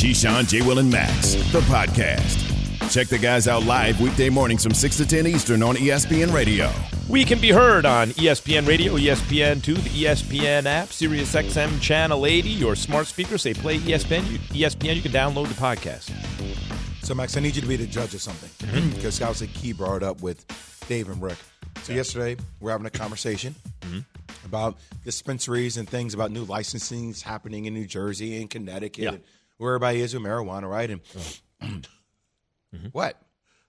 Keyshawn, J. Will, and Max, the podcast. Check the guys out live weekday mornings from 6 to 10 Eastern on ESPN Radio. We can be heard on ESPN Radio, ESPN2, the ESPN app, Sirius XM Channel 80, your smart speaker. Say play ESPN. You, ESPN, you can download the podcast. So, Max, I need you to be the judge of something Mm-hmm. because obviously Key brought it up with Dave and Rick. So, yesterday we're having a conversation Mm-hmm. about dispensaries and things about new licensings happening in New Jersey and Connecticut, Yeah. and where everybody is with marijuana, right? And Mm-hmm. what?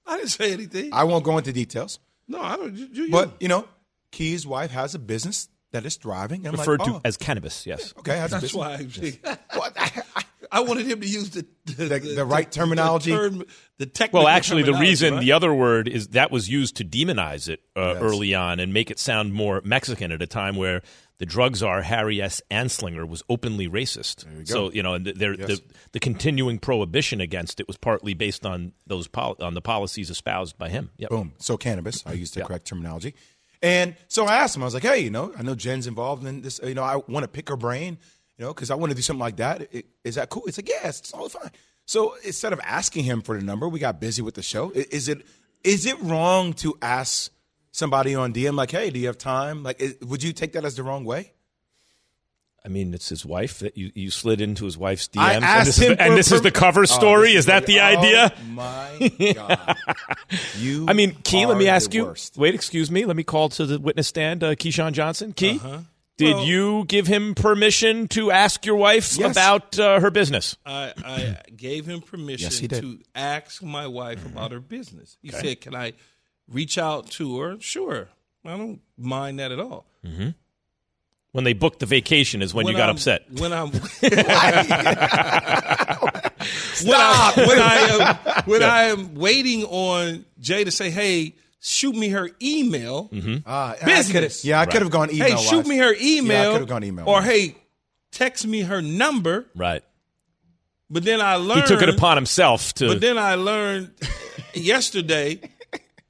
I didn't say anything. I won't go into details, no, I don't. You, you, but you know, Key's wife has a business that is thriving. And Referred like, to oh, as cannabis, yes. okay, has a that's business. why I, What? I wanted him to use the the, The- the right terminology? The, term, the technical Well, actually, the reason, right? the other word is that was used to demonize it uh, Yes. early on and make it sound more Mexican at a time where the drug czar Harry S. Anslinger was openly racist. So you know, and there, Yes. the the continuing prohibition against it was partly based on those pol- on the policies espoused by him. Yep. Boom. So cannabis. I used the correct terminology. And so I asked him. I was like, "Hey, you know, I know Jen's involved in this. You know, I want to pick her brain. You know, because I want to do something like that. I- Is that cool?" It's like, "Yeah, it's all fine." So instead of asking him for the number, we got busy with the show. Is it is it wrong to ask somebody on DM like, "Hey, do you have time?" Like, is, would you take that as the wrong way? I mean, it's his wife that you, you slid into his wife's DMs. I and asked this, is, him the, and this is the cover Oh, story. this is that the oh, idea? My God, you. I mean, Key, let me ask you. worst. Wait, excuse me. Let me call to the witness stand, uh, Keyshawn Johnson. Key, Uh-huh. did Well- you give him permission to ask your wife Yes. about uh, her business? I, I gave him permission Yes, to ask my wife about her business. He said, "Can I reach out to her?" Sure, I don't mind that at all. When they booked the vacation is when, you got I'm- upset. When I'm when I when I am when I am waiting on Jay to say, "Hey, shoot me her email." Ah, I Business. could've- yeah, I could have gone email. Hey, shoot me her email. Yeah, I could have gone email. Or hey, text me her number. Right. But then I learned He took it upon himself to. But then I learned yesterday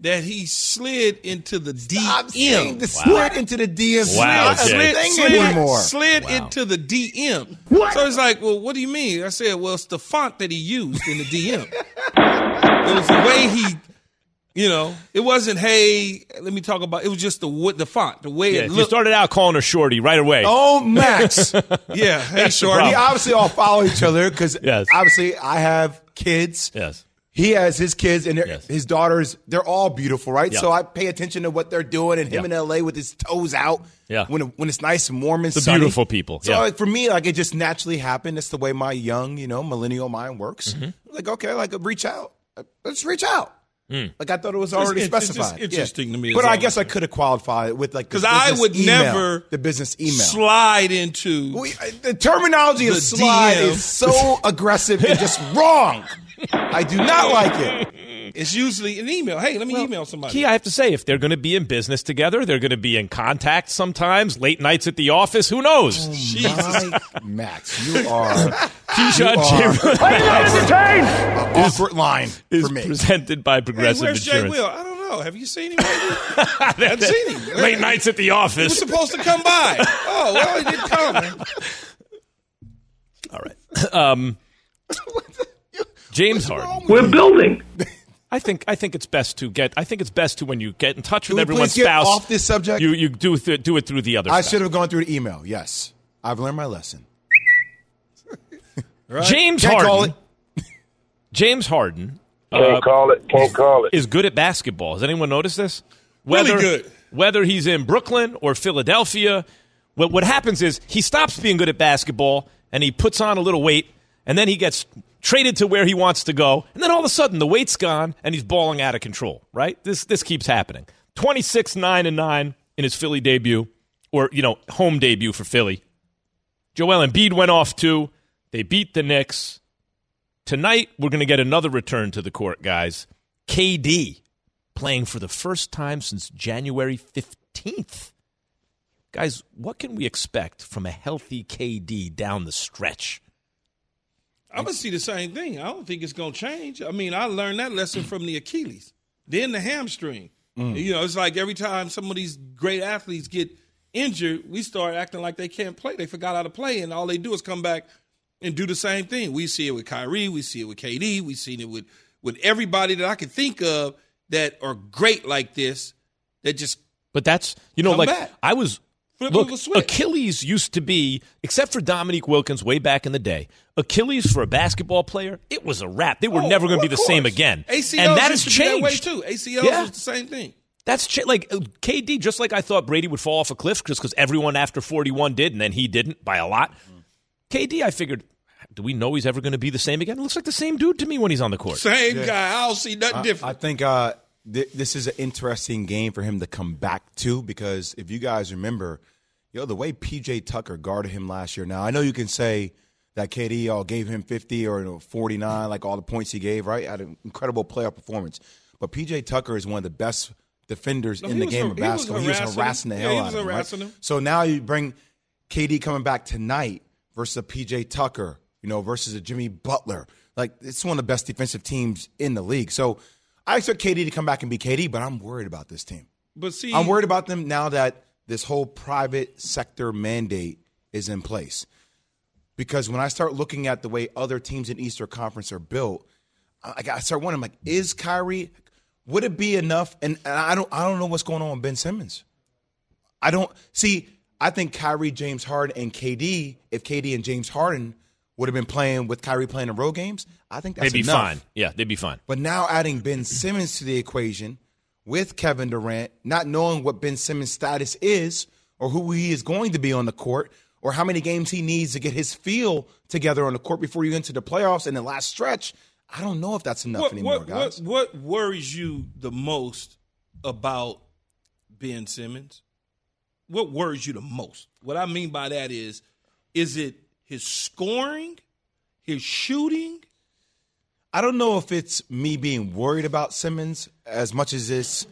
that he slid into the I'm saying DM. the slid into the DM. Wow, not a Jay. thing slid, anymore. slid into the DM. What? So it's like, well, what do you mean? I said, well, it's the font that he used in the DM. it was the way he, you know, it wasn't, hey, let me talk about. It was just the what the font, the way yeah, it if you started out calling her Shorty right away. Oh, Max. yeah, hey, the shorty. we obviously all follow each other because Yes. obviously I have kids. Yes. He has his kids and Yes. his daughters. They're all beautiful, right? Yeah. So I pay attention to what they're doing and him Yeah. in L.A. with his toes out. Yeah. When when it's nice and warm and The sunny. beautiful people, So yeah. like, for me, like it just naturally happened. That's the way my young, you know, millennial mind works. Mm-hmm. Like okay, like reach out. Let's reach out. Hmm. Like I thought it was already it's just specified. interesting Yeah. to me But I guess I could have qualified with like because I would email, never the business email. Slide into. We, the terminology of slide DM. is so aggressive and just wrong. I do not like it. It's usually an email. Hey, let me email somebody. Key, I have to say, if they're going to be in business together, they're going to be in contact sometimes, late nights at the office. Who knows? Jesus. My Max, you are Keyshawn you are- J. an awkward line is for me. presented by Hey, Progressive where's Jay Insurance. Will? I don't know. Have you seen him? I haven't seen him. Late nights at the office. He was supposed to come by. Oh, well, he didn't come. All right. Um, James Harden. We're building. I think I think it's best to get. I think it's best to when you get in touch Can with we everyone's please get spouse. off this subject? You you do th- do it through the other. I spouse. should have gone through the email. Yes, I've learned my lesson. James Can't Harden. call it. James Harden Can't uh, call it. Can't call it. is good at basketball. Has anyone noticed this? Really good. Whether he's in Brooklyn or Philadelphia, what what happens is he stops being good at basketball and he puts on a little weight, and then he gets traded to where he wants to go, and then all of a sudden the weight's gone and he's balling out of control. Right? This this keeps happening. Twenty six nine and nine in his Philly debut, or you know home debut for Philly. Joel Embiid went off too. They beat the Knicks. Tonight, we're going to get another return to the court, guys. KD playing for the first time since January 15th. Guys, what can we expect from a healthy KD down the stretch? I'm gonna see the same thing. I don't think it's gonna change. I mean, I learned that lesson from the Achilles, then the hamstring. Mm. You know, it's like every time some of these great athletes get injured, we start acting like they can't play. They forgot how to play, and all they do is come back and do the same thing. We see it with Kyrie, we see it with KD, we seen it with with everybody that I can think of that are great like this that just But that's you know like back. I was look of switch. Achilles used to be except for Dominique Wilkins way back in the day. Achilles for a basketball player, it was a wrap. They were Oh, never going to be of the same again. ACLs and that has used to be that way changed too. ACLs Yeah. was the same thing. That's cha- like uh, KD. Just like I thought Brady would fall off a cliff just because everyone after forty-one did, and then he didn't by a lot. KD, I figured, do we know he's ever going to be the same again? It looks like the same dude to me when he's on the court. Same guy. I don't see nothing I, different. I think uh, th- this is an interesting game for him to come back to because if you guys remember, yo, the way PJ Tucker guarded him last year. Now I know you can say that KD all gave him 50 or you know, 49, like all the points he gave, right? Had an incredible playoff performance. But PJ Tucker is one of the best defenders No, in the game har- of he was basketball. He was harassing harassing, the Yeah, hell he out was of him. right? harassing him. So now you bring KD coming back tonight versus a PJ Tucker, you know, versus a Jimmy Butler. Like it's one of the best defensive teams in the league. So I expect KD to come back and be KD, but I'm worried about this team. but see, I'm worried about them now that this whole private sector mandate is in place. Because when I start looking at the way other teams in Eastern Conference are built, I, I start wondering, like, is Kyrie? Would it be enough? And, and I don't, I don't know what's going on with Ben Simmons. I don't see. I think Kyrie, James Harden, and KD. If KD and James Harden would have been playing with Kyrie playing in road games, I think that's They'd be enough. fine. Yeah, they'd be fine. But now adding Ben Simmons to the equation with Kevin Durant, not knowing what Ben Simmons' status is or who he is going to be on the court or how many games he needs to get his feel together on the court before you get into the playoffs and the last stretch, I don't know if that's enough what, anymore, what, guys. what, what worries you the most about Ben Simmons? What worries you the most? What I mean by that is, is it his scoring, his shooting? I don't know if it's me being worried about Simmons as much as it's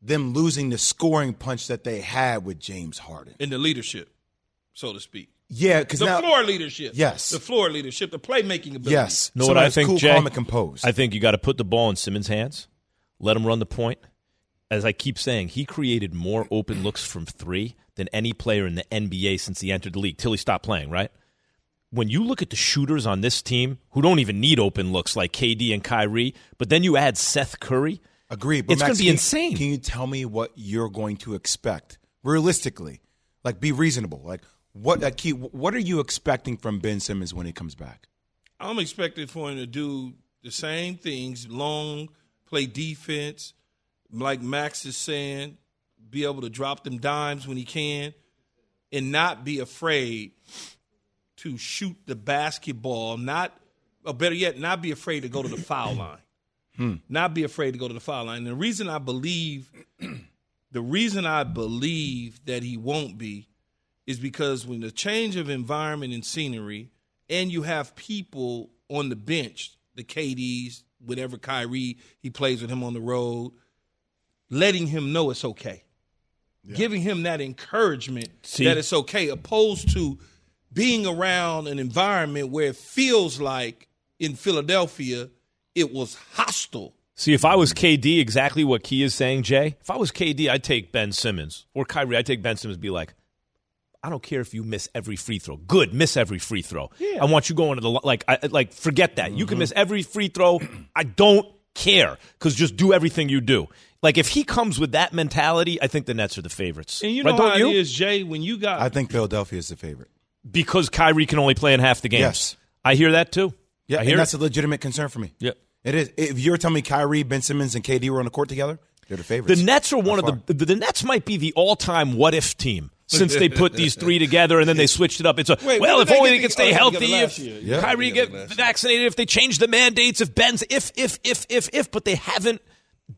them losing the scoring punch that they had with James Harden. in the leadership, so to speak. Yeah, because The now floor leadership. Yes. The floor leadership, the playmaking ability. yes, Know what I think, cool, Jay? calm, and composed. I think you got to put the ball in Simmons' hands, let him run the point. As I keep saying, he created more open looks from three than any player in the NBA since he entered the league till he stopped playing. Right? When you look at the shooters on this team who don't even need open looks like KD and Kyrie, but then you add Seth Curry, Agree, but It's gonna be can- insane. Can you tell me what you're going to expect realistically? Like, be reasonable. Like, what uh, key? What are you expecting from Ben Simmons when he comes back? I'm expecting for him to do the same things, long, play defense, like Max is saying, be able to drop them dimes when he can, and not be afraid to shoot the basketball, not or better yet, not be afraid to go to the foul hmm. line. Not be afraid to go to the foul line. And the reason I believe the reason I believe that he won't be is because when the change of environment and scenery, and you have people on the bench, the KDs, whatever Kyrie, he plays with him on the road, letting him know it's okay. Giving him that encouragement See? that it's okay, opposed to being around an environment where it feels like in Philadelphia it was hostile. See, if I was KD, exactly what Key is saying, Jay, if I was KD, I'd take Ben Simmons. Or Kyrie, I'd take Ben Simmons and be like, I don't care if you miss every free throw. Good, miss every free throw. I want you going to the like I like forget that. You can mm-hmm. miss every free throw. I don't care cuz just do everything you do. Like if he comes with that mentality, I think the Nets are the favorites. And you Right, know don't how you? it is, Jay, when you got I think Philadelphia is the favorite. Because Kyrie can only play in half the games. Yes. I hear that too. Yeah, I hear and that's it. a legitimate concern for me. Yeah. It is. If you're telling me Kyrie, Ben Simmons, and KD were on the court together, they're the favorites. The. Nets are one of the, the the Nets might be the all-time what if team since they put these three together and then they switched it up. It's a Wait, well, if they only they could the- stay oh, healthy, if year. Yeah. Kyrie get vaccinated, if they change the mandates, if Ben's if if if if if, but they haven't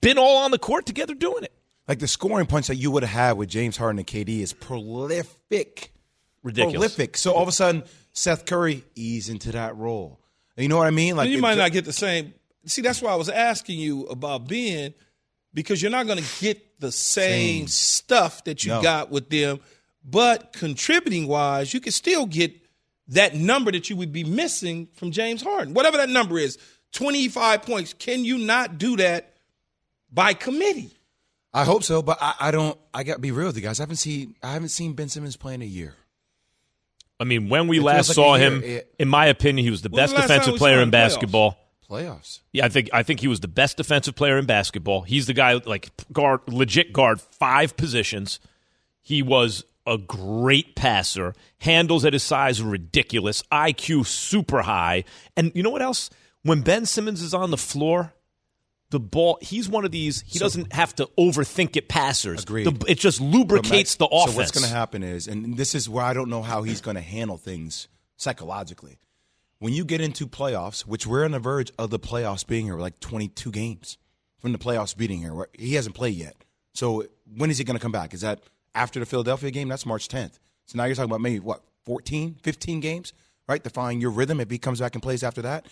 been all on the court together doing it. like the scoring punch that you would have had with James Harden and KD is prolific. Ridiculous. Prolific. So all of a sudden, Seth Curry ease into that role. You know what I mean? Like you might not get the same. See, that's why I was asking you about Ben, because you're not going to get the same, Same. stuff that you No. got with them. But contributing wise, you can still get that number that you would be missing from James Harden, whatever that number is, 25 points. Can you not do that by committee? I hope so, but I, I don't. I got to be real with you guys. I haven't seen. I haven't seen Ben Simmons play in a year. I mean, when we It last like saw him, It- in my opinion, he was the When was best the defensive player in in playoffs? basketball. Playoffs. Yeah, I think I think he was the best defensive player in basketball. He's the guy like guard legit guard five positions. He was a great passer. Handles at his size are ridiculous. IQ super high. And you know what else? When Ben Simmons is on the floor, the ball he's one of these he doesn't have to overthink it passers. Agreed. The- it just lubricates the Matt, offense. So what's going to happen is, and this is where I don't know how he's going to handle things psychologically. When you get into playoffs, which we're on the verge of the playoffs being here, we're like 22 games from the playoffs beating here. Where he hasn't played yet. So when is he going to come back? Is that after the Philadelphia game? That's March 10th. So now you're talking about maybe what 14, 15 games, right? To find your rhythm if he comes back and plays after that.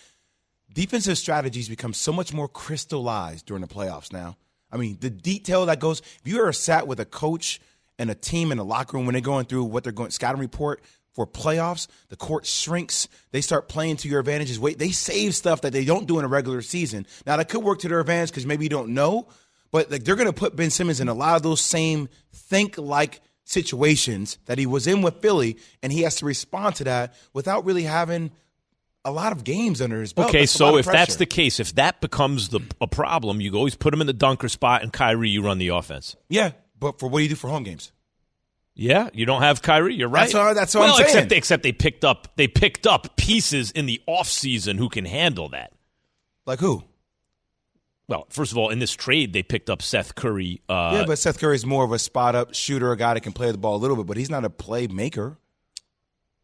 Defensive strategies become so much more crystallized during the playoffs now. I mean, the detail that goes. If you ever sat with a coach and a team in the locker room when they're going through what they're going scouting report for playoffs, the court shrinks. They start playing to your advantages. Wait, they save stuff that they don't do in a regular season. Now that could work to their advantage because maybe you don't know, but like they're going to put Ben Simmons in a lot of those same think like situations that he was in with Philly, and he has to respond to that without really having a lot of games under his belt. Okay, That's so if that's the case, if that becomes the a problem, you always put him in the dunker spot, and Kyrie, you run the offense. yeah, but for what do you do for home games? Yeah, you don't have Kyrie. You're right. That's what- that's what well, I'm saying. Except, except they picked up they picked up pieces in the offseason who can handle that. Like who? Well, first of all, in this trade, they picked up Seth Curry. Uh, yeah, but Seth Curry is more of a spot up shooter, a guy that can play the ball a little bit, but he's not a playmaker.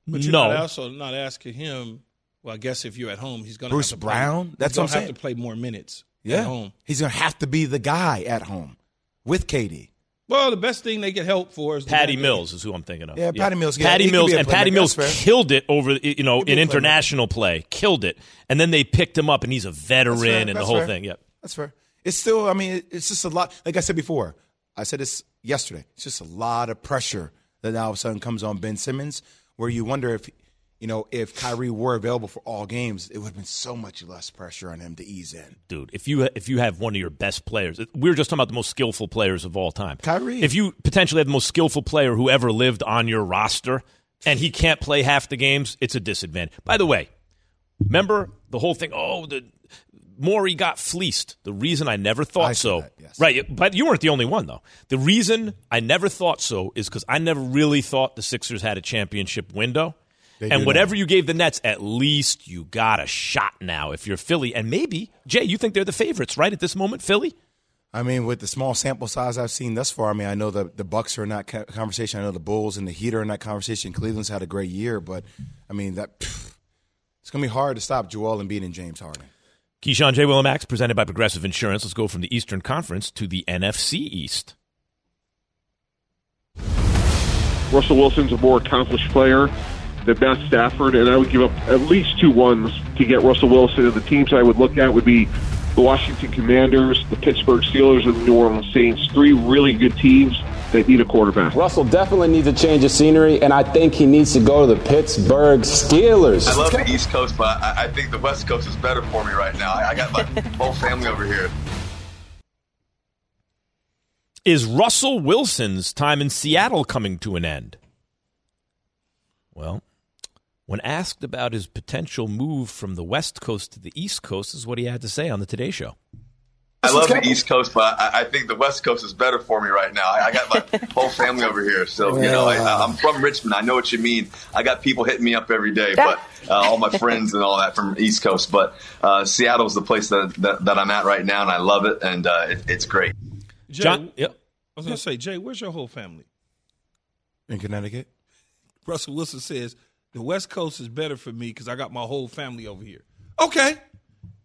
But you're no, not also not asking him. Well, I guess if you're at home, he's going to Bruce have to play- Brown? he's That's gonna what I'm have saying. to play more minutes Yeah, at home. he's gonna have to be the guy at home with KD. Well, the best thing they get help for is Patty guy- Mills is who I'm thinking of. Yeah, Patty Mills, yeah, Patty he could Mills, be a and Patty. Mills killed it over you know in international play, killed it, and then they picked him up, and he's a veteran That's fair. and the whole fair. thing. Yep. That's fair. It's still, I mean, it's just a lot. Like I said before, I said this yesterday. It's just a lot of pressure that now all of a sudden comes on Ben Simmons, where you wonder if, you know, if Kyrie were available for all games, it would have been so much less pressure on him to ease in. dude. If you if you have one of your best players, we were just talking about the most skillful players of all time. Kyrie. If you potentially have the most skillful player who ever lived on your roster, and he can't play half the games, it's a disadvantage. By the way, remember the whole thing? Oh, the Morey got fleeced. The reason I never thought I so, that, yes. right? But you weren't the only one though. The reason I never thought so is because I never really thought the Sixers had a championship window. They and whatever now. you gave the Nets, at least you got a shot now if you're Philly. And maybe, Jay, you think they're the favorites, right, at this moment, Philly? I mean, with the small sample size I've seen thus far, I mean, I know the the Bucks are in that conversation. I know the Bulls and the Heat are in that conversation. Cleveland's had a great year, but I mean that pff, it's gonna be hard to stop Joel Embiid and James Harden. Keyshawn J. Willimax, presented by Progressive Insurance. Let's go from the Eastern Conference to the NFC East. Russell Wilson's a more accomplished player than Matt Stafford, and I would give up at least two ones to get Russell Wilson. And the teams I would look at would be the Washington Commanders, the Pittsburgh Steelers, and the New Orleans Saints. Three really good teams that need a quarterback. Russell definitely needs a change of scenery, and I think he needs to go to the Pittsburgh Steelers. I love the East Coast, but I, I think the West Coast is better for me right now. I, I got my whole family over here. Is Russell Wilson's time in Seattle coming to an end? Well, when asked about his potential move from the West Coast to the East Coast, is what he had to say on the Today Show. I love the East Coast, but I, I think the West Coast is better for me right now. I, I got my whole family over here, so you know I, I'm from Richmond. I know what you mean. I got people hitting me up every day, but uh, all my friends and all that from East Coast. But uh, Seattle's the place that, that that I'm at right now, and I love it, and uh, it, it's great. Jay, John, yep. I was going to say, Jay, where's your whole family? In Connecticut, Russell Wilson says the West Coast is better for me because I got my whole family over here. Okay,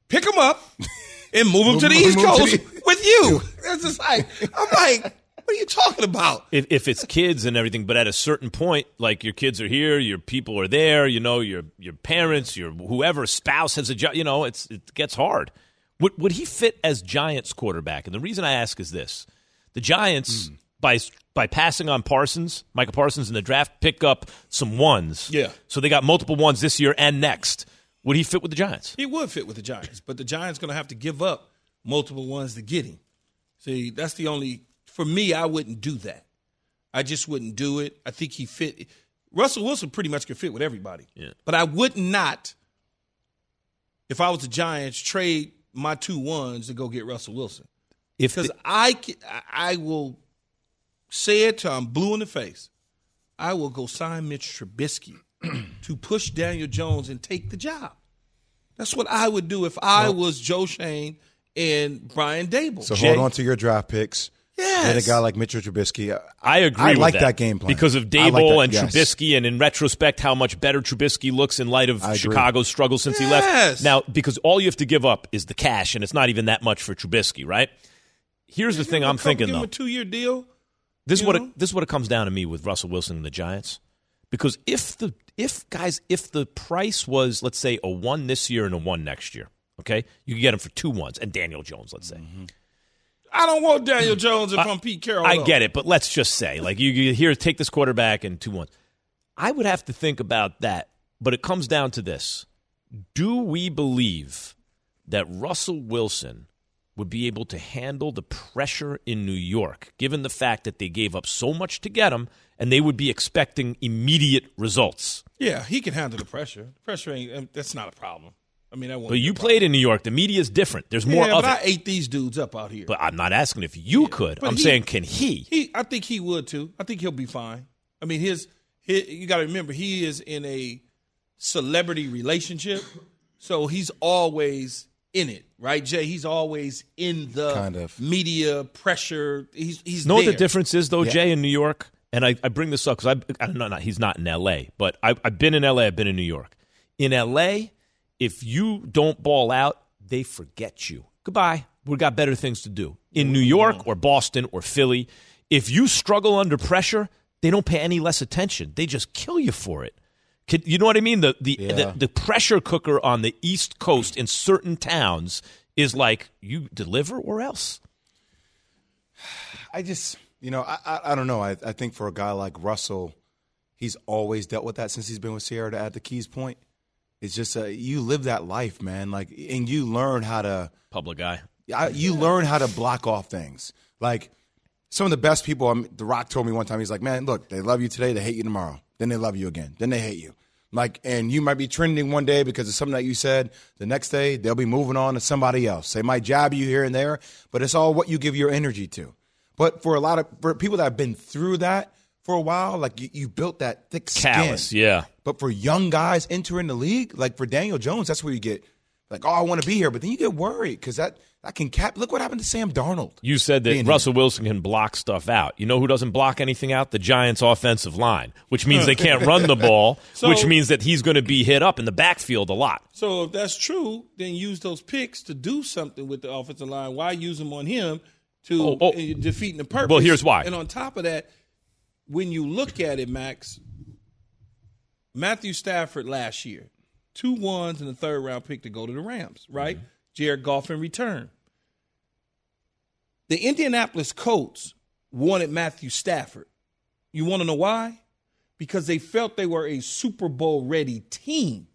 pick them up and move them to the East Coast the- with you. It's just like I'm like, what are you talking about? if, if it's kids and everything, but at a certain point, like your kids are here, your people are there, you know, your your parents, your whoever spouse has a job, you know, it's it gets hard. Would would he fit as Giants quarterback? And the reason I ask is this: the Giants Hmm. By by passing on Parsons, Micah Parsons in the draft, pick up some ones. Yeah. So they got multiple ones this year and next. Would he fit with the Giants? He would fit with the Giants, but the Giants going to have to give up multiple ones to get him. See, that's the only for me. I wouldn't do that. I just wouldn't do it. I think he fit. Russell Wilson pretty much can fit with everybody. Yeah. But I would not, if I was the Giants, trade my two ones to go get Russell Wilson. If Because I, I will say it till I'm blue in the face. I will go sign Mitch Trubisky to push Daniel Jones and take the job. That's what I would do if I was Joe Schoen and Brian Daboll. So Jay- hold on to your draft picks. Yes. And a guy like Mitchell Trubisky. Uh, I agree. I with like that, that game plan because of Daboll like that, and yes. Trubisky, and in retrospect, how much better Trubisky looks in light of Chicago's struggle since he Yes. left. Now, because all you have to give up is the cash, and it's not even that much for Trubisky, right? Here's the thing I'm Come thinking give him though. a two year deal. This is what it, this is what it comes down to me with Russell Wilson and the Giants. Because if the if guys if the price was let's say a one this year and a one next year, okay, you could get him for two ones and Daniel Jones, let's say. Mm-hmm. I don't want Daniel Jones if I, am Pete Carroll. I though. get it, but let's just say, like you, you here, take this quarterback and two ones. I would have to think about that, but it comes down to this: Do we believe that Russell Wilson would be able to handle the pressure in New York, given the fact that they gave up so much to get him, and they would be expecting immediate results? Yeah, he can handle the pressure. Pressure ain't um, that's not a problem. I mean, that won't But you played in New York. The media is different. There's more yeah, of but I ate these dudes up out here. But I'm not asking if you could. I'm he- saying, can he? he, I think he would too. I think he'll be fine. I mean, his, his you got to remember he is in a celebrity relationship, so he's always in it, right, Jay? He's always in the Kind of. media pressure. He's he's know what the difference is though, Jay, in New York? And I, I bring this up because I, I don't know, not, he's not in L.A., but I, I've been in L.A., I've been in New York. In L.A., if you don't ball out, they forget you. Goodbye. We've got better things to do. In New York or Boston or Philly, if you struggle under pressure, they don't pay any less attention. They just kill you for it. You know what I mean? The the, Yeah. the the pressure cooker on the East Coast in certain towns is like you deliver or else. I just, you know, I, I, I don't know. I, I think for a guy like Russell, he's always dealt with that since he's been with Ciara to add the keys point. It's just uh, you live that life, man. Like, and you learn how to, Public guy. I, you learn how to block off things. Like some of the best people. Mean, the Rock told me one time. He's like, man, look, they love you today, they hate you tomorrow, then they love you again, then they hate you. Like, and you might be trending one day because of something that you said. The next day, they'll be moving on to somebody else. They might jab you here and there, but it's all what you give your energy to. But for a lot of for people that have been through that for a while, like you, you built that thick skin. Callous, yeah. But for young guys entering the league, like for Daniel Jones, that's where you get like, oh, I want to be here, but then you get worried because that that can cap. Look what happened to Sam Darnold. You said that Being Russell Wilson can block stuff out. You know who doesn't block anything out? The Giants' offensive line, which means they can't run the ball, So- which means that he's going to be hit up in the backfield a lot. So if that's true, then use those picks to do something with the offensive line. Why use them on him to Oh, oh. uh, defeating the purpose? Well, here's why. And on top of that, when you look at it, Max, Matthew Stafford last year, two ones and a third round pick to go to the Rams, right? Mm-hmm. Jared Goff in return. The Indianapolis Colts wanted Matthew Stafford. You want to know why? Because they felt they were a Super Bowl ready team.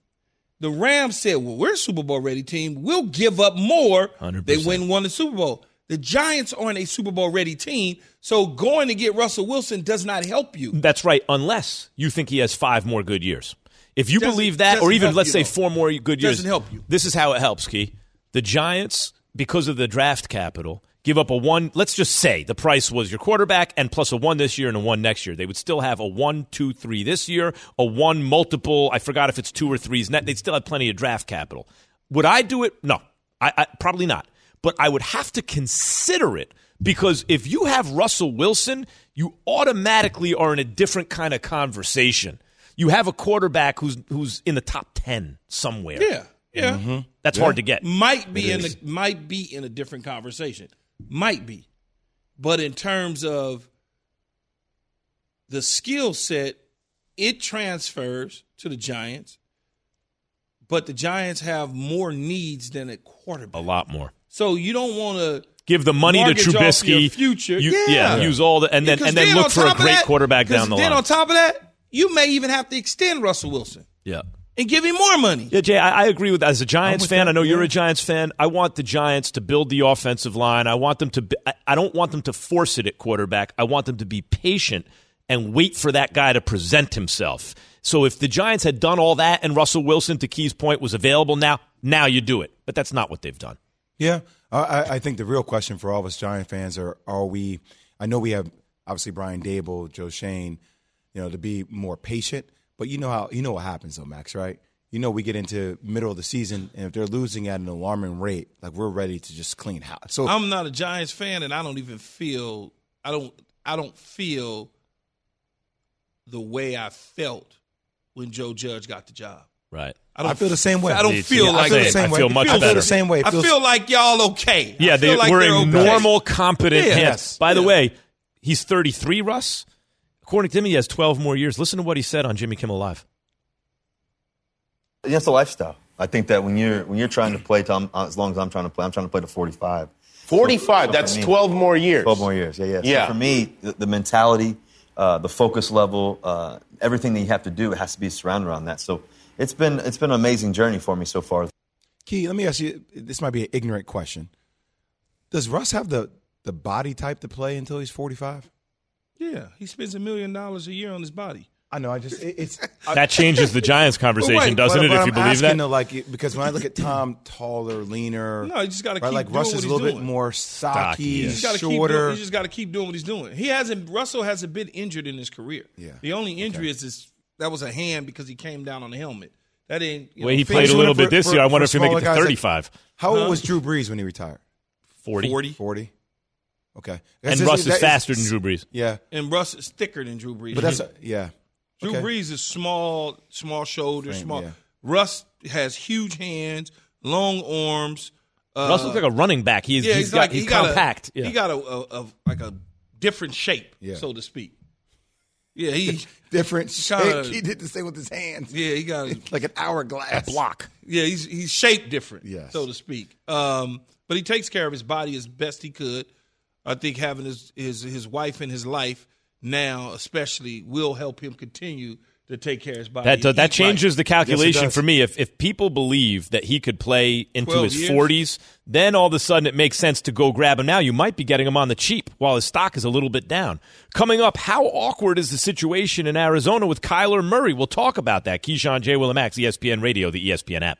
The Rams said, Well, we're a Super Bowl ready team. We'll give up more. 100%. They win won the Super Bowl. The Giants aren't a Super Bowl ready team, so going to get Russell Wilson does not help you. That's right, unless you think he has five more good years. If you Doesn't- believe that, or even let's say though. four more good years, Doesn't help you. This is how it helps, Key. The Giants, because of the draft capital, give up a one. Let's just say the price was your quarterback and plus a one this year and a one next year. They would still have a one, two, three this year, a one multiple. I forgot if it's two or threes. Net. They'd still have plenty of draft capital. Would I do it? No, I, I probably not. But I would have to consider it because if you have Russell Wilson, you automatically are in a different kind of conversation. You have a quarterback who's who's in the top ten somewhere. Yeah, yeah. Mm-hmm. That's hard to get. Might be in a, might be in a different conversation. Might be. But in terms of the skill set, it transfers to the Giants. But the Giants have more needs than a quarterback. A lot more. So you don't want to Give the money to Mortgage off Trubisky. your future. You- Yeah. use all the and then Because and then look for a great that- quarterback down the then line. on top of that, you may even have to extend Russell Wilson yeah. and give him more money. Yeah, Jay, I, I agree with that. As a Giants fan, that, I know you're a Giants fan. I want the Giants to build the offensive line. I want them to. Be, I, I don't want them to force it at quarterback. I want them to be patient and wait for that guy to present himself. So if the Giants had done all that and Russell Wilson, to Key's point, was available now, now you do it. But that's not what they've done. Yeah, I, I think the real question for all of us Giant fans are: Are we? I know we have obviously Brian Daboll, Joe Schoen, you know, to be more patient. But you know how you know what happens though, Max, right? You know we get into middle of the season, and if they're losing at an alarming rate, like we're ready to just clean house. So I'm not a Giants fan, and I don't even feel I don't I don't feel the way I felt when Joe Judge got the job. Right. I, don't I feel the same way. I don't feel like I feel the same way. I feel much better. the same way. I feel like y'all okay. Yeah, they, like we're in okay. normal, competent Yeah. hands. Yes. By the way, he's 33, Russ. According to him, he has 12 more years. Listen to what he said on Jimmy Kimmel Live. It's a lifestyle. I think that when you're when you're trying to play, Tom, uh, as long as I'm trying to play, I'm trying to play to 45. 45. So that's for me- 12 more years. 12 more years. Yeah, yeah. So Yeah. for me, the, the mentality, uh, the focus level, uh, everything that you have to do, it has to be surrounded around that. So it's been it's been an amazing journey for me so far. Key, let me ask you. This might be an ignorant question. Does Russ have the the body type to play until he's 45? Yeah, he spends a million dollars a year on his body. I know. I just it, it's That changes the Giants conversation, wait, doesn't but- it, but if you I'm believe asking that? though, like because when I look at Tom, taller, leaner. No, you just gotta right, keep like doing Russ what is a he's little bit more stocky, yeah. He's got to keep shorter. doing, he just got to keep doing what he's doing. He hasn't Russell hasn't been injured in his career. Yeah. The only injury is this that was a hand because he came down on the helmet. That ain't you Way know, he played a for- little for- bit this for- year. I wonder if he make it to guys like- 35, How old was Drew Brees when he retired? 40. 40. 40. Okay. And That's- Russ is that faster than Drew Brees. Yeah, and Russ is thicker than Drew Brees. but that's yeah. Drew okay. Brees is small, small shoulders, Frame, small. yeah. Russ has huge hands, long arms. Uh, Russ looks like a running back. He's, yeah, he's he's got, like he's he got compact. A, yeah. He got a, a, a like a different shape, Yeah. so to speak. Yeah, he Different kinda- shape. He did the same with his hands. yeah he got like an hourglass block. Yeah, he's he's shaped different, Yes. so to speak. Um, but he takes care of his body as best he could. I think having his his his wife in his life now, especially, will help him continue to take care of his body. That and that changes right. the calculation does. for me. If if people believe that he could play into his years? 40s, then all of a sudden it makes sense to go grab him now. You might be getting him on the cheap while his stock is a little bit down. Coming up, how awkward is the situation in Arizona with Kyler Murray? We'll talk about that. Keyshawn J. Willimax, ESPN Radio, the ESPN app.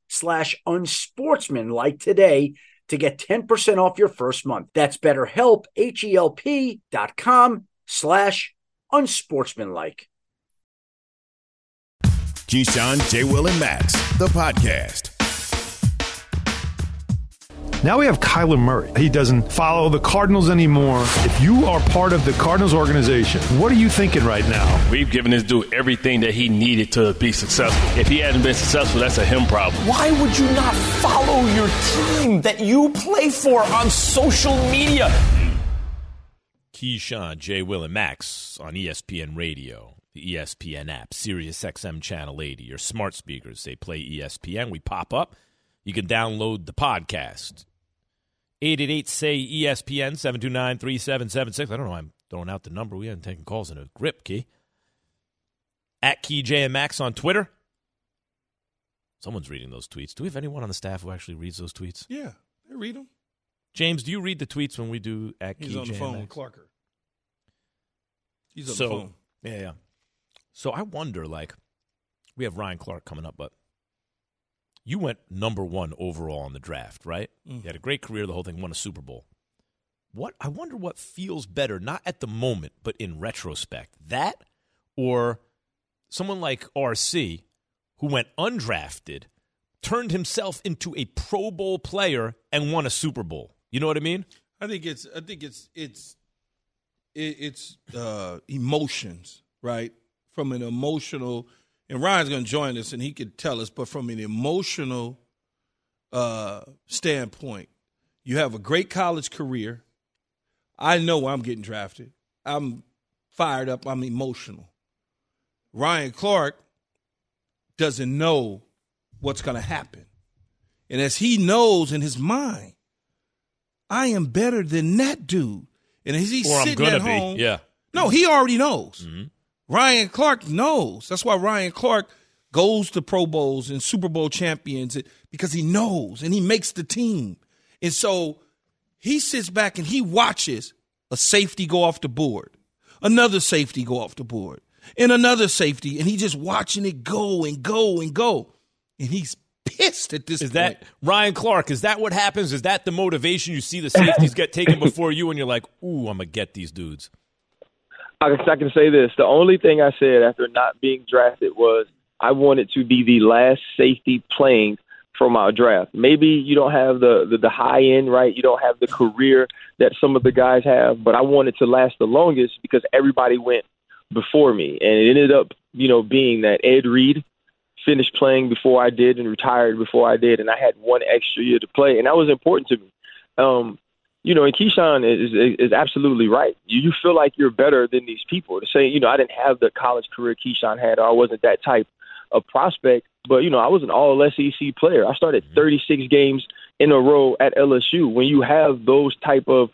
slash unsportsmanlike today to get 10% off your first month. That's betterhelp, H-E-L-P dot com slash unsportsmanlike. Keyshawn, J. Will, and Max, the podcast. Now we have Kyler Murray. He doesn't follow the Cardinals anymore. If you are part of the Cardinals organization, what are you thinking right now? We've given this dude everything that he needed to be successful. If he hasn't been successful, that's a him problem. Why would you not follow your team that you play for on social media? Keyshawn, Jay Will, and Max on ESPN Radio, the ESPN app, Sirius XM Channel 80, your smart speakers. They play ESPN. We pop up. You can download the podcast. 888 say ESPN 729 3776. I don't know. why I'm throwing out the number. We haven't taken calls in a grip, Key. At Key J and Max on Twitter. Someone's reading those tweets. Do we have anyone on the staff who actually reads those tweets? Yeah, they read them. James, do you read the tweets when we do at He's Key on the JMX? phone with Clarker. He's on so, the phone. Yeah, yeah. So I wonder, like, we have Ryan Clark coming up, but you went number one overall in the draft, right? Mm. You had a great career, the whole thing, won a Super Bowl. What I wonder what feels better, not at the moment, but in retrospect. That or someone like RC, who went undrafted, turned himself into a Pro Bowl player and won a Super Bowl. You know what I mean? I think it's I think it's it's it's uh, emotions, right? From an emotional, and Ryan's going to join us, and he could tell us. But from an emotional uh, standpoint, you have a great college career. I know I'm getting drafted. I'm fired up. I'm emotional. Ryan Clark doesn't know what's going to happen, and as he knows in his mind, I am better than that dude. And as he's Or I'm sitting gonna at be, home, yeah. no, he already knows. Mm-hmm. Ryan Clark knows. That's why Ryan Clark goes to Pro Bowls and Super Bowl champions because he knows and he makes the team. And so he sits back and he watches a safety go off the board, another safety go off the board, and another safety, and he just watching it go and go and go. And he's pissed at this Is point. that Ryan Clark? Is that what happens? Is that the motivation? You see the safeties get taken before you, and you're like, "Ooh, I'm gonna get these dudes." I can, I can say this. The only thing I said after not being drafted was I wanted to be the last safety playing from our draft. Maybe you don't have the, the, the high end, right? You don't have the career that some of the guys have, but I wanted to last the longest because everybody went before me. And it ended up, you know, being that Ed Reed finished playing before I did and retired before I did. And I had one extra year to play. And that was important to me. Um, you know, and Keyshawn is, is is absolutely right. You you feel like you're better than these people. To say, you know, I didn't have the college career Keyshawn had, or I wasn't that type of prospect. But you know, I was an All SEC player. I started 36 games in a row at LSU. When you have those type of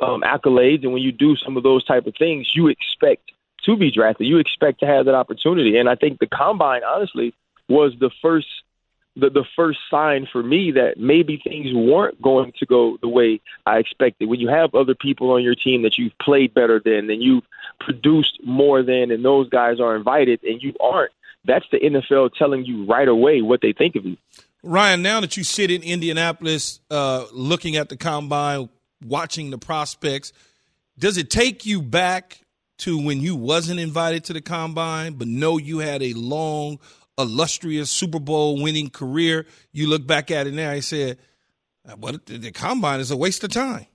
um, accolades, and when you do some of those type of things, you expect to be drafted. You expect to have that opportunity. And I think the combine, honestly, was the first the, the first sign for me that maybe things weren't going to go the way I expected. When you have other people on your team that you've played better than and you've produced more than, and those guys are invited and you aren't, that's the NFL telling you right away what they think of you. Ryan, now that you sit in Indianapolis, uh, looking at the combine, watching the prospects, does it take you back to when you wasn't invited to the combine, but know you had a long, illustrious Super Bowl winning career? You look back at it now and said, "What the, the combine is a waste of time."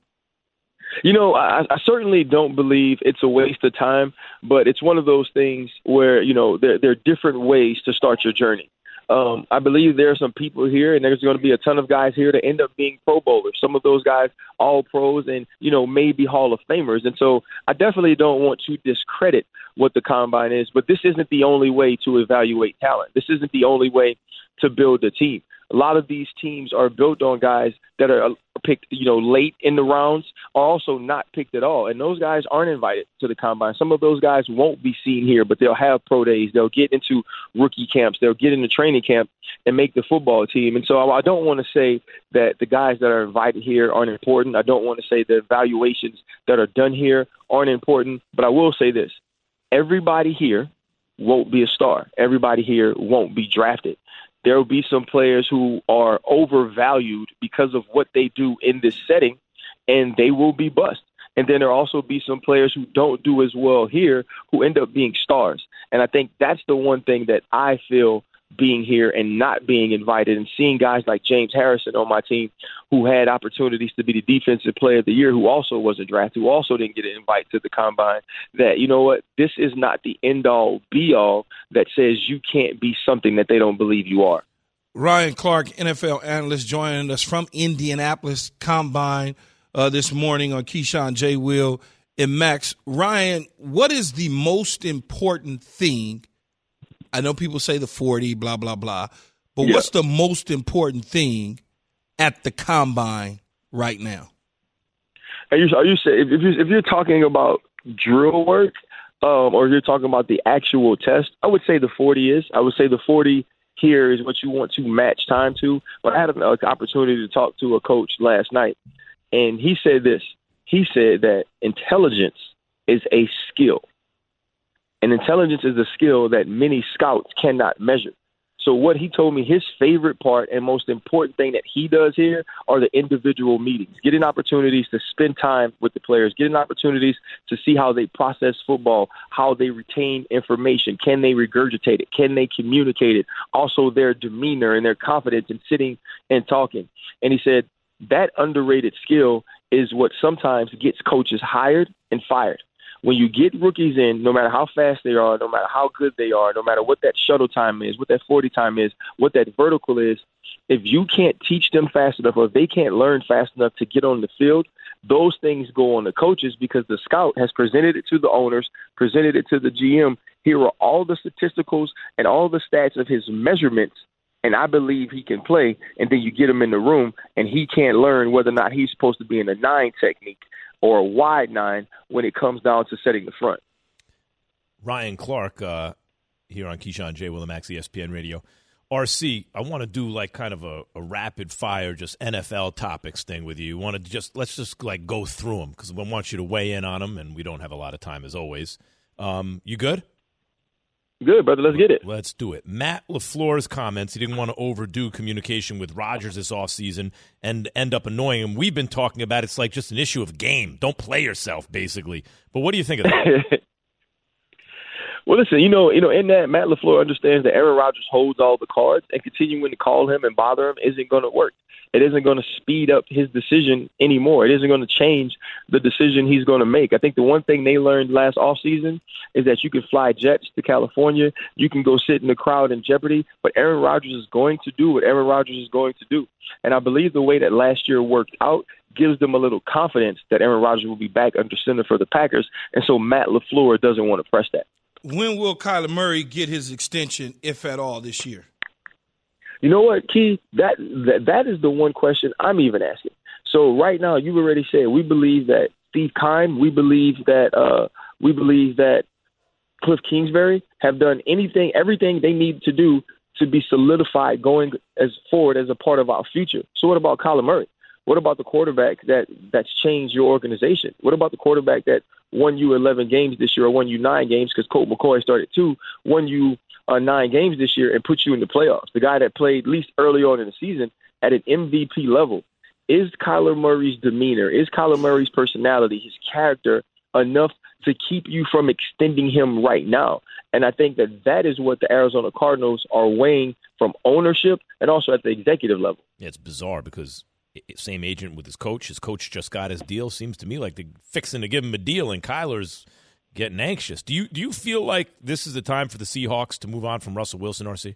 You know, I, I certainly don't believe it's a waste of time, but it's one of those things where you know there, there are different ways to start your journey. Um, I believe there are some people here, and there's going to be a ton of guys here to end up being Pro Bowlers. Some of those guys, all pros, and you know maybe Hall of Famers. And so I definitely don't want to discredit what the combine is, but this isn't the only way to evaluate talent. This isn't the only way to build a team. A lot of these teams are built on guys that are uh, picked, you know, late in the rounds, are also not picked at all, and those guys aren't invited to the combine. Some of those guys won't be seen here, but they'll have pro days. They'll get into rookie camps. They'll get into training camp and make the football team. And so I don't want to say that the guys that are invited here aren't important. I don't want to say the evaluations that are done here aren't important. But I will say this: everybody here won't be a star. Everybody here won't be drafted there will be some players who are overvalued because of what they do in this setting, and they will be bust. And then there will also be some players who don't do as well here who end up being stars. And I think that's the one thing that I feel being here and not being invited and seeing guys like James Harrison on my team who had opportunities to be the defensive player of the year who also wasn't drafted, who also didn't get an invite to the combine, that, you know what, this is not the end all be all that says you can't be something that they don't believe you are. Ryan Clark, NFL analyst, joining us from Indianapolis Combine uh, this morning on Keyshawn J. Will and Max. Ryan, what is the most important thing? I know people say the 40, blah, blah, blah, but Yeah. what's the most important thing at the Combine right now? Are you, are you say, if, you're, if you're talking about drill work um, or you're talking about the actual test, I would say the 40 is. I would say the 40 here is what you want to match time to. But I had an opportunity to talk to a coach last night, and he said this. He said that intelligence is a skill. And intelligence is a skill that many scouts cannot measure. So what he told me his favorite part and most important thing that he does here are the individual meetings, getting opportunities to spend time with the players, getting opportunities to see how they process football, how they retain information, can they regurgitate it, can they communicate it, also their demeanor and their confidence in sitting and talking. And he said that underrated skill is what sometimes gets coaches hired and fired when you get rookies in, no matter how fast they are, no matter how good they are, no matter what that shuttle time is, what that 40 time is, what that vertical is, if you can't teach them fast enough or if they can't learn fast enough to get on the field, those things go on the coaches because the scout has presented it to the owners, presented it to the GM. Here are all the statisticals and all the stats of his measurements and I believe he can play, and then you get him in the room, and he can't learn whether or not he's supposed to be in a nine technique or a wide nine when it comes down to setting the front. Ryan Clark uh, here on Keyshawn J. Willimax, ESPN Radio. RC, I want to do like kind of a, a, rapid fire, just NFL topics thing with you. You Want to just let's just like go through them because I want you to weigh in on them, and we don't have a lot of time as always. Um, you good? Good, brother. Let's get it. Let's do it. Matt LaFleur's comments, he didn't want to overdo communication with Rodgers this offseason and end up annoying him. We've been talking about it's like just an issue of game. Don't play yourself, basically. But what do you think of that? well, listen, you know, you know, in that Matt LaFleur understands that Aaron Rodgers holds all the cards and continuing to call him and bother him isn't going to work it isn't going to speed up his decision anymore. It isn't going to change the decision he's going to make. I think the one thing they learned last off season is that you can fly jets to California, you can go sit in the crowd in Jeopardy, but Aaron Rodgers is going to do what Aaron Rodgers is going to do. And I believe the way that last year worked out gives them a little confidence that Aaron Rodgers will be back under center for the Packers. And so Matt LaFleur doesn't want to press that. When will Kyler Murray get his extension, if at all, this year? You know what, Key? That, that that is the one question I'm even asking. So right now, you've already said we believe that Steve Keim, we believe that uh, we believe that Cliff Kingsbury have done anything, everything they need to do to be solidified going as forward as a part of our future. So what about Kyler Murray? What about the quarterback that that's changed your organization? What about the quarterback that won you 11 games this year or won you nine games because Colt McCoy started two, won you uh, nine games this year and put you in the playoffs. The guy that played least early on in the season at an MVP level. Is Kyler Murray's demeanor, is Kyler Murray's personality, his character enough to keep you from extending him right now? And I think that that is what the Arizona Cardinals are weighing from ownership and also at the executive level. Yeah, it's bizarre because same agent with his coach. His coach just got his deal. Seems to me like they're fixing to give him a deal, and Kyler's – getting anxious. Do you do you feel like this is the time for the Seahawks to move on from Russell Wilson, RC?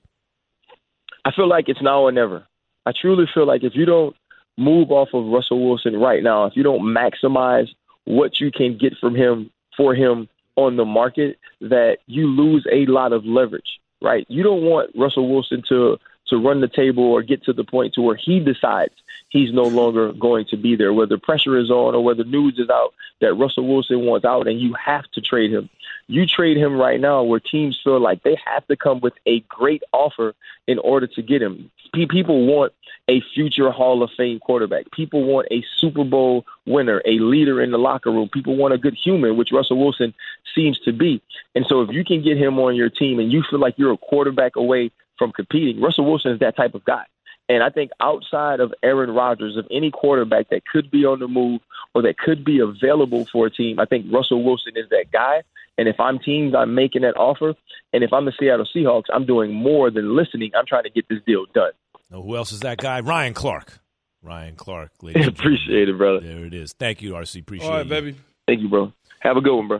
I feel like it's now or never. I truly feel like if you don't move off of Russell Wilson right now, if you don't maximize what you can get from him for him on the market, that you lose a lot of leverage. Right? You don't want Russell Wilson to to run the table or get to the point to where he decides he's no longer going to be there, whether pressure is on or whether news is out that Russell Wilson wants out and you have to trade him. You trade him right now where teams feel like they have to come with a great offer in order to get him. People want a future Hall of Fame quarterback. People want a Super Bowl winner, a leader in the locker room. People want a good human, which Russell Wilson seems to be. And so if you can get him on your team and you feel like you're a quarterback away from competing, Russell Wilson is that type of guy. And I think outside of Aaron Rodgers, of any quarterback that could be on the move or that could be available for a team, I think Russell Wilson is that guy. And if I'm teams, I'm making that offer. And if I'm the Seattle Seahawks, I'm doing more than listening. I'm trying to get this deal done. Now, who else is that guy? Ryan Clark. Ryan Clark. Appreciate it, brother. There it is. Thank you, RC. Appreciate it. All right, baby. Thank you, bro. Have a good one, bro.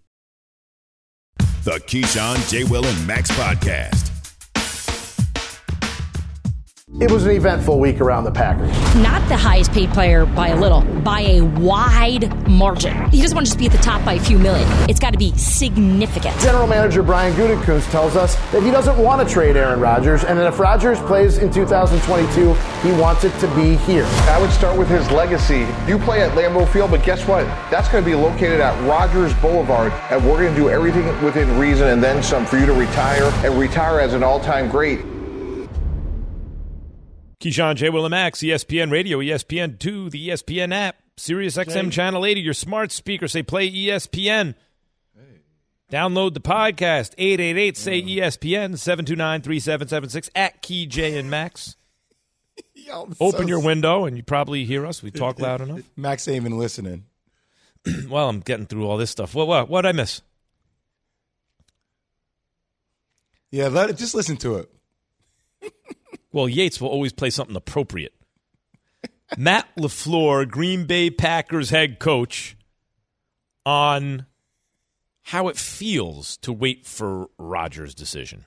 The Keyshawn, J. Will, and Max podcast. It was an eventful week around the Packers. Not the highest paid player by a little, by a wide margin. He doesn't want to just be at the top by a few million. It's got to be significant. General Manager Brian Gutekunst tells us that he doesn't want to trade Aaron Rodgers, and that if Rodgers plays in 2022, he wants it to be here. I would start with his legacy. You play at Lambeau Field, but guess what? That's going to be located at Rodgers Boulevard, and we're going to do everything within reason and then some for you to retire and retire as an all-time great. Keyshawn, J. Will, and Max, ESPN Radio, ESPN 2, the ESPN app, Sirius XM. Channel 80, your smart speaker. Say play ESPN. Download the podcast, 888 say mm. E ESPN, 729 3776 at Key J and Max. Open so your window and you probably hear us. We talk loud enough. Max ain't even listening. well, I'm getting through all this stuff. What, what, what did I miss? Yeah, let it. Just listen to it. Well, Yates will always play something appropriate. Matt LaFleur, Green Bay Packers head coach, on how it feels to wait for Rodgers' decision.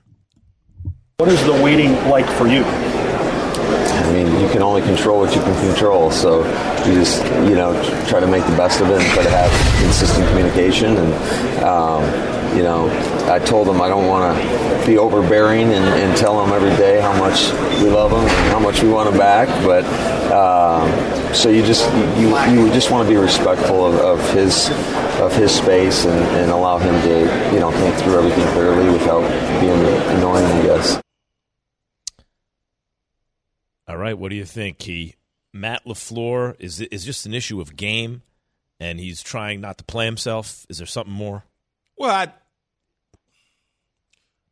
What is the waiting like for you? I mean, you can only control what you can control. So you just, you know, try to make the best of it and try to have consistent communication. And, um, you know, I told them I don't want to be overbearing and, and tell them every day how much we love them and how much we want them back. But um, so you just you you just want to be respectful of, of his of his space and, and allow him to you know think through everything clearly without being annoying, I guess. All right, what do you think, Key? Matt LaFleur, is it is just an issue of game and he's trying not to play himself? Is there something more? Well, I,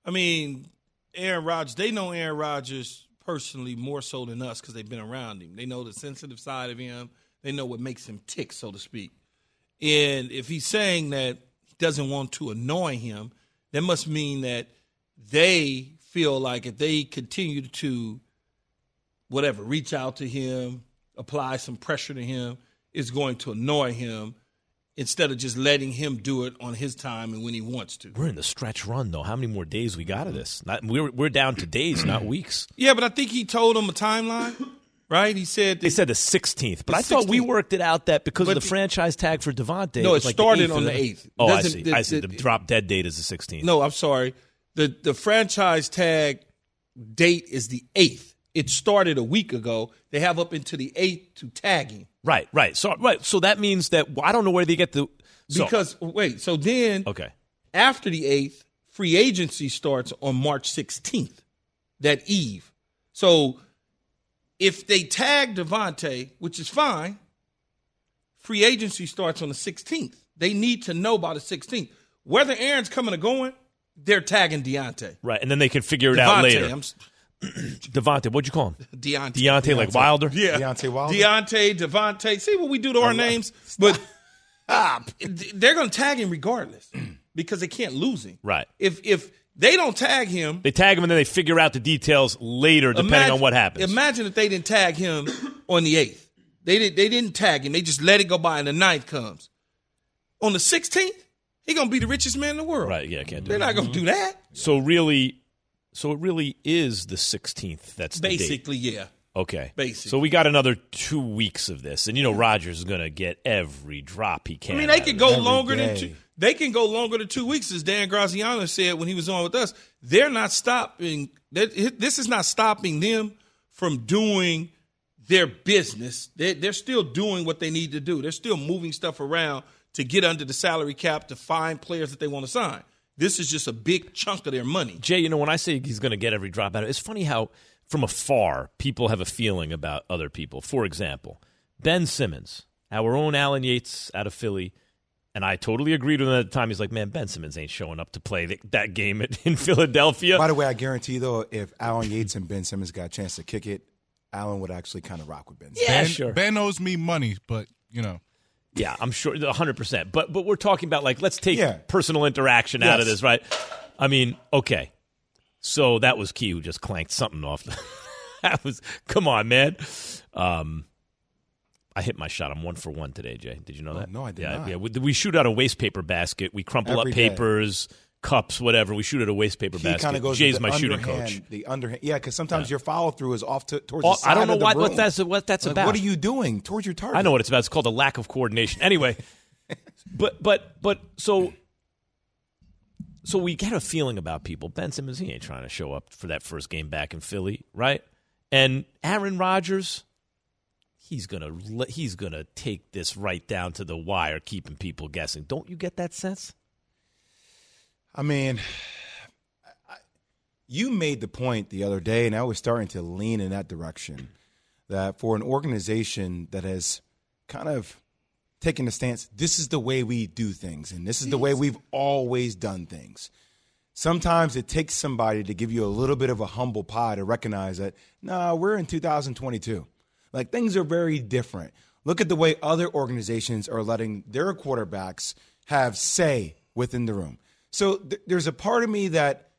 I mean, Aaron Rodgers. They know Aaron Rodgers personally more so than us because they've been around him. They know the sensitive side of him. They know what makes him tick, so to speak. And if he's saying that he doesn't want to annoy him, that must mean that they feel like if they continue to whatever reach out to him, apply some pressure to him, is going to annoy him instead of just letting him do it on his time and when he wants to. We're in the stretch run though. How many more days we got of this? Not, we're we're down to days, not weeks. Yeah, but I think he told him a timeline, right? He said They said the 16th, but The I thought we worked it out that because But of the the- franchise tag for Davante. No, was it like started 8th on the 8th. Oh, I Doesn't- see. the- I see. The, the- drop dead date is the 16th. No, I'm sorry. The the franchise tag date is the eighth. It started a week ago. They have up into the eighth to tagging. Right, right. So right, so that means that I don't know where they get the so- Because wait, so then okay. after the eighth, free agency starts on March 16th, that eve. So if they tag Davante, which is fine, free agency starts on the 16th. They need to know by the 16th. Whether Aaron's coming or going, they're tagging Deontay. Right, and then they can figure it out later. I'm Davante, what'd you call him? Deontay. Deontay, like Wilder. Yeah. Deontay Wilder? Deontay, Davante. See what we do to our names? But ah, they're going to tag him regardless because they can't lose him. Right. If if they don't tag him, They tag him and then they figure out the details later, depending imagine- on what happens. Imagine if they didn't tag him on the eighth. They did. They didn't tag him. They just let it go by, and the ninth comes. On the sixteenth, he gonna be the richest man in the world. Right? Yeah, can't do. They're that. not gonna do that. So really, so it really is the 16th. That's the date. Basically, yeah. Okay. Basically. So we got another two weeks of this, and you know Rodgers is going to get every drop he can. I mean, they could go it. longer than two. They can go longer than two weeks, as Dan Graziano said when he was on with us. They're not stopping. This is not stopping them from doing their business. They, they're still doing what they need to do. They're still moving stuff around to get under the salary cap to find players that they want to sign. This is just a big chunk of their money. Jay, you know, when I say he's going to get every drop out of it, it's funny how from afar people have a feeling about other people. For example, Ben Simmons, our own Alan Yates out of Philly, and I totally agreed with him at the time. He's like, man, Ben Simmons ain't showing up to play th- that game in Philadelphia. By the way, I guarantee though, if Alan Yates and Ben Simmons got a chance to kick it, Alan would actually kind of rock with Ben. Yeah, ben, sure. Ben owes me money, but you know. Yeah, I'm sure, 100. percent But but we're talking about like let's take Yeah. personal interaction out of this, right? I mean, okay. So that was Key who just clanked something off. That was come on, man. Um, I hit my shot. I'm one for one today, Jay. Did you know that? Oh, no, I did yeah, not. Yeah, we, we shoot out a waste paper basket. We crumple Every up day. Cups, whatever. We shoot at a waste paper He basket. goes. Jay's my the shooting underhand, coach. The underhand, yeah, because sometimes your follow through is off to, towards Oh, I don't know what, that's what that's Like, about. What are you doing towards your target? I know what it's about. It's called a lack of coordination. Anyway, but but but so so we get a feeling about people. Ben Simmons, he ain't trying to show up for that first game back in Philly, right? And Aaron Rodgers, he's gonna let- he's gonna take this right down to the wire, keeping people guessing. Don't you get that sense? I mean, I- you made the point the other day, and I was starting to lean in that direction. That for an organization that has kind of taken a stance, this is the way we do things, and this is the way we've always done things. Sometimes it takes somebody to give you a little bit of a humble pie to recognize that, nah, we're in 2022. Like things are very different. Look at the way other organizations are letting their quarterbacks have say within the room. So th- there's a part of me that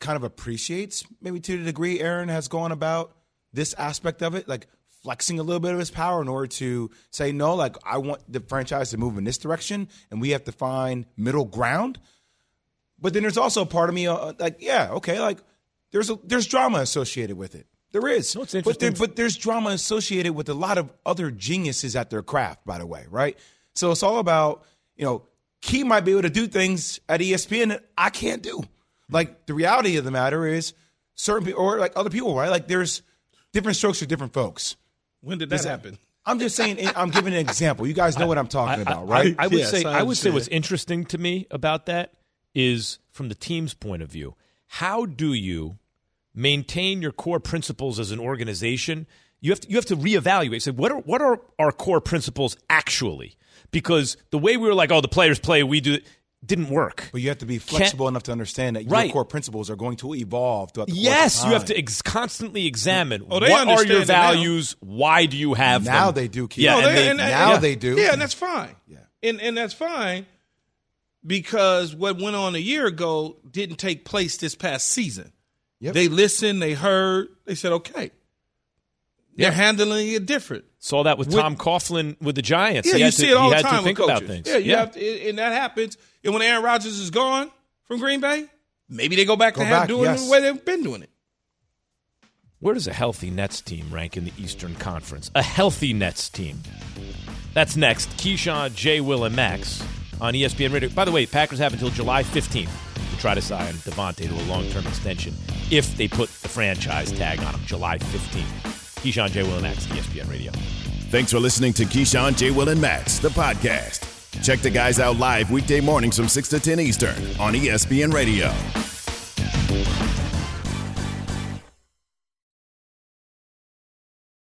kind of appreciates maybe to the degree Aaron has gone about this aspect of it, like flexing a little bit of his power in order to say, no, like I want the franchise to move in this direction and we have to find middle ground. But then there's also a part of me uh, like, yeah, okay, like there's a, there's drama associated with it. There is. But, there, but there's drama associated with a lot of other geniuses at their craft, by the way, right? So it's all about, you know, Key might be able to do things at ESPN that I can't do. Like the reality of the matter is certain people or like other people, right? Like there's different strokes for different folks. When did that Is that- happen? I'm just saying I'm giving an example. You guys know what I'm talking I- about, I- right? I, would Yes, say I I would say what's interesting to me about that is from the team's point of view. How do you maintain your core principles as an organization? You have to, you have to reevaluate. Say what are what are our core principles actually? Because the way we were like, oh, the players play, we do, didn't work. But you have to be flexible enough to understand that Right. your core principles are going to evolve throughout the Yes, of you have to ex- constantly examine Oh, they what are your understand it now. values. Why do you have Now them? they do, Keith. Yeah, No, and they- they- and- and- now yeah. they do. Yeah, and that's fine. Yeah. And and that's fine because what went on a year ago didn't take place this past season. Yep. They listened, they heard, they said, okay. They're Yeah. handling it different. Saw that with With- Tom Coughlin with the Giants. Yeah, you had see to, it all he the had time to think with about coaches. things. Yeah, you have to, and that happens. And when Aaron Rodgers is gone from Green Bay, maybe they go back Go to have back, doing yes. it the way they've been doing it. Where does a healthy Nets team rank in the Eastern Conference? A healthy Nets team. That's next. Keyshawn, Jay, Will, and Max on ESPN Radio. By the way, Packers have until July 15th to try to sign Davante to a long-term extension if they put the franchise tag on him. July 15th. Keyshawn, Jay, Will, and Max, ESPN Radio. Thanks for listening to Keyshawn, J. Will, and Max, the podcast. Check the guys out live weekday mornings from 6 to 10 Eastern on ESPN Radio.